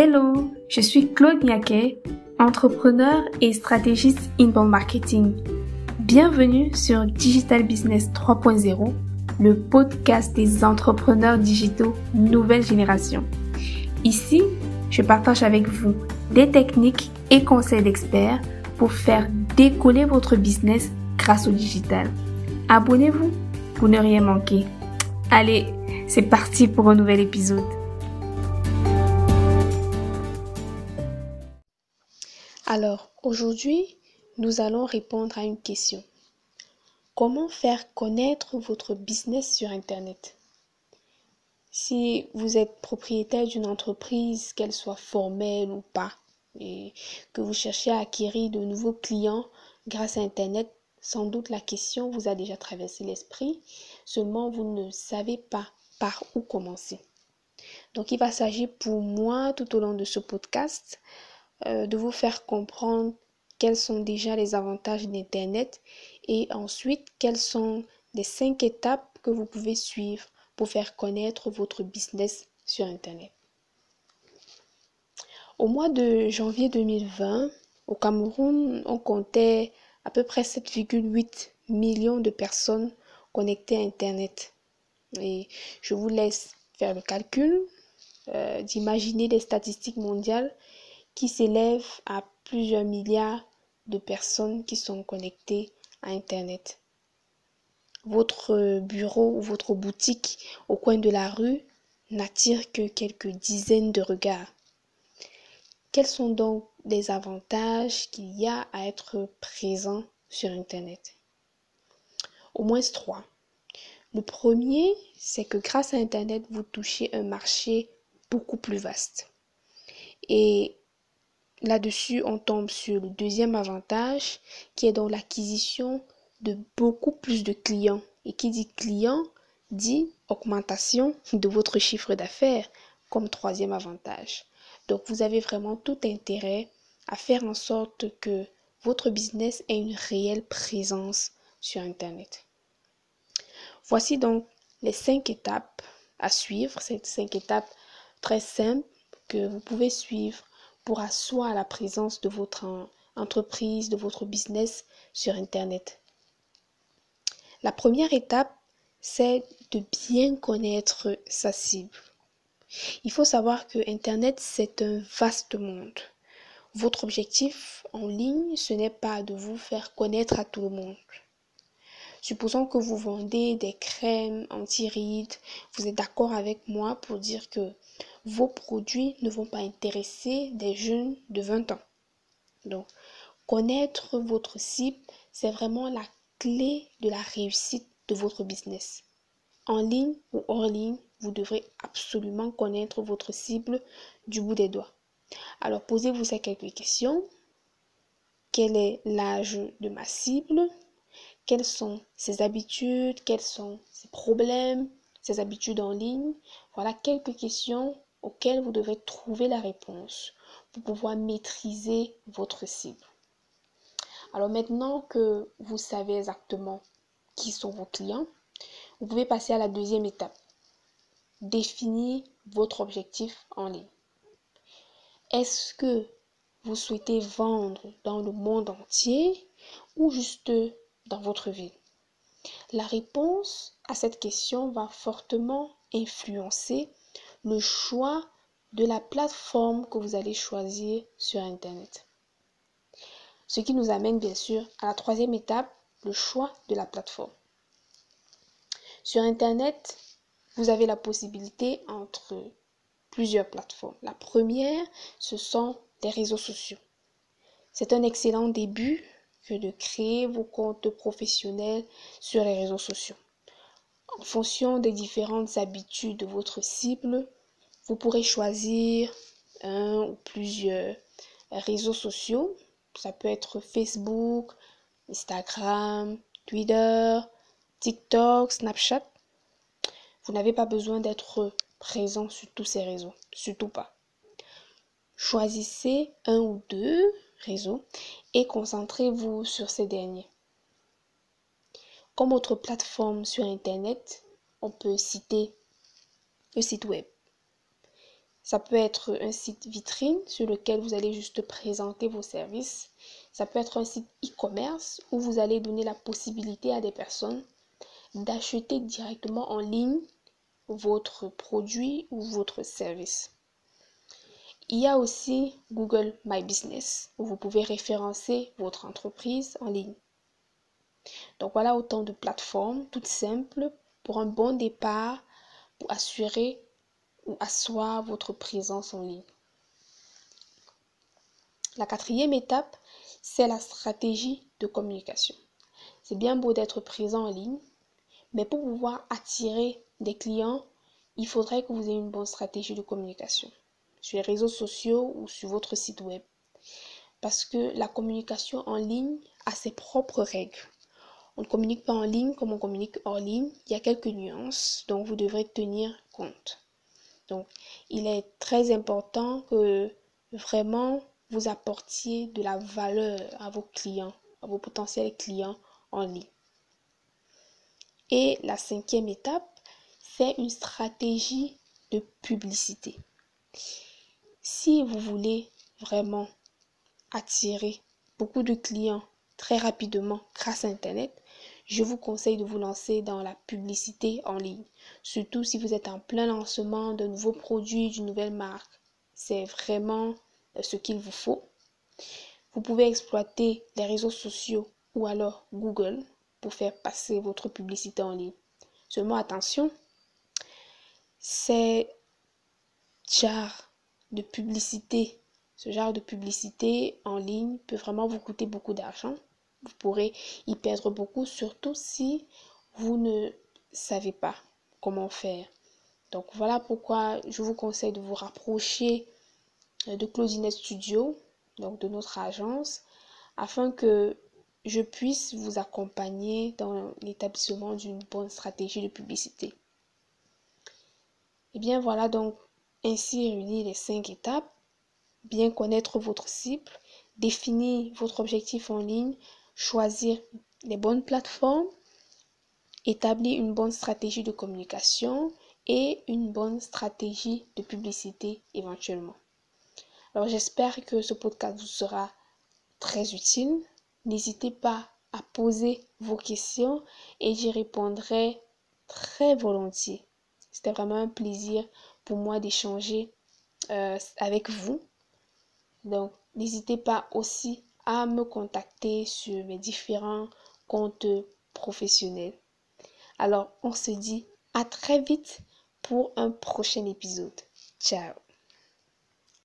Hello, je suis Claude Niaquet, entrepreneur et stratégiste inbound marketing. Bienvenue sur Digital Business 3.0, le podcast des entrepreneurs digitaux nouvelle génération. Ici, je partage avec vous des techniques et conseils d'experts pour faire décoller votre business grâce au digital. Abonnez-vous pour ne rien manquer. Allez, c'est parti pour un nouvel épisode. Alors, aujourd'hui, nous allons répondre à une question. Comment faire connaître votre business sur Internet? Si vous êtes propriétaire d'une entreprise, qu'elle soit formelle ou pas, et que vous cherchez à acquérir de nouveaux clients grâce à Internet, sans doute la question vous a déjà traversé l'esprit, seulement vous ne savez pas par où commencer. Donc il va s'agir pour moi tout au long de ce podcast euh, de vous faire comprendre quels sont déjà les avantages d'Internet et ensuite quelles sont les cinq étapes que vous pouvez suivre pour faire connaître votre business sur Internet. Au mois de janvier 2020, au Cameroun, on comptait à peu près 7,8 millions de personnes connectées à Internet. Et je vous laisse faire le calcul euh, d'imaginer les statistiques mondiales qui s'élève à plusieurs milliards de personnes qui sont connectées à Internet. Votre bureau ou votre boutique au coin de la rue n'attire que quelques dizaines de regards. Quels sont donc les avantages qu'il y a à être présent sur Internet? Au moins trois. Le premier, c'est que grâce à Internet, vous touchez un marché beaucoup plus vaste. Et Là-dessus, on tombe sur le deuxième avantage qui est dans l'acquisition de beaucoup plus de clients. Et qui dit client dit augmentation de votre chiffre d'affaires comme troisième avantage. Donc vous avez vraiment tout intérêt à faire en sorte que votre business ait une réelle présence sur Internet. Voici donc les cinq étapes à suivre, ces cinq étapes très simples que vous pouvez suivre pour asseoir la présence de votre entreprise, de votre business sur Internet. La première étape, c'est de bien connaître sa cible. Il faut savoir que Internet, c'est un vaste monde. Votre objectif en ligne, ce n'est pas de vous faire connaître à tout le monde. Supposons que vous vendez des crèmes anti-rides, vous êtes d'accord avec moi pour dire que vos produits ne vont pas intéresser des jeunes de 20 ans. Donc, connaître votre cible, c'est vraiment la clé de la réussite de votre business. En ligne ou hors ligne, vous devrez absolument connaître votre cible du bout des doigts. Alors, posez-vous ces quelques questions. Quel est l'âge de ma cible? Quelles sont ses habitudes? Quels sont ses problèmes? Ses habitudes en ligne? Voilà quelques questions auxquelles vous devez trouver la réponse pour pouvoir maîtriser votre cible. Alors maintenant que vous savez exactement qui sont vos clients, vous pouvez passer à la deuxième étape. Définir votre objectif en ligne. Est-ce que vous souhaitez vendre dans le monde entier ou juste dans votre ville La réponse à cette question va fortement influencer le choix de la plateforme que vous allez choisir sur Internet. Ce qui nous amène bien sûr à la troisième étape, le choix de la plateforme. Sur Internet, vous avez la possibilité entre plusieurs plateformes. La première, ce sont les réseaux sociaux. C'est un excellent début de créer vos comptes professionnels sur les réseaux sociaux. En fonction des différentes habitudes de votre cible, vous pourrez choisir un ou plusieurs réseaux sociaux. Ça peut être Facebook, Instagram, Twitter, TikTok, Snapchat. Vous n'avez pas besoin d'être présent sur tous ces réseaux, surtout pas. Choisissez un ou deux réseaux et concentrez-vous sur ces derniers. Comme autre plateforme sur Internet, on peut citer le site web. Ça peut être un site vitrine sur lequel vous allez juste présenter vos services. Ça peut être un site e-commerce où vous allez donner la possibilité à des personnes d'acheter directement en ligne votre produit ou votre service. Il y a aussi Google My Business où vous pouvez référencer votre entreprise en ligne. Donc voilà autant de plateformes toutes simples pour un bon départ pour assurer ou asseoir votre présence en ligne. La quatrième étape, c'est la stratégie de communication. C'est bien beau d'être présent en ligne, mais pour pouvoir attirer des clients, il faudrait que vous ayez une bonne stratégie de communication sur les réseaux sociaux ou sur votre site web. Parce que la communication en ligne a ses propres règles. On ne communique pas en ligne comme on communique hors ligne. Il y a quelques nuances dont vous devrez tenir compte. Donc, il est très important que vraiment vous apportiez de la valeur à vos clients, à vos potentiels clients en ligne. Et la cinquième étape, c'est une stratégie de publicité. Si vous voulez vraiment attirer beaucoup de clients très rapidement grâce à Internet, je vous conseille de vous lancer dans la publicité en ligne. Surtout si vous êtes en plein lancement de nouveaux produits, d'une nouvelle marque. C'est vraiment euh, ce qu'il vous faut. Vous pouvez exploiter les réseaux sociaux ou alors Google pour faire passer votre publicité en ligne. Seulement attention, c'est genre de publicité, ce genre de publicité en ligne peut vraiment vous coûter beaucoup d'argent vous pourrez y perdre beaucoup, surtout si vous ne savez pas comment faire. Donc voilà pourquoi je vous conseille de vous rapprocher euh, de Closinet Studio, donc de notre agence, afin que je puisse vous accompagner dans l'établissement d'une bonne stratégie de publicité. Et eh bien voilà donc ainsi réunis les cinq étapes. Bien connaître votre cible, définir votre objectif en ligne, choisir les bonnes plateformes, établir une bonne stratégie de communication et une bonne stratégie de publicité éventuellement. Alors j'espère que ce podcast vous sera très utile. N'hésitez pas à poser vos questions et j'y répondrai très volontiers. C'était vraiment un plaisir pour moi d'échanger euh, avec vous. Donc n'hésitez pas aussi à me contacter sur mes différents comptes professionnels. Alors, on se dit à très vite pour un prochain épisode. Ciao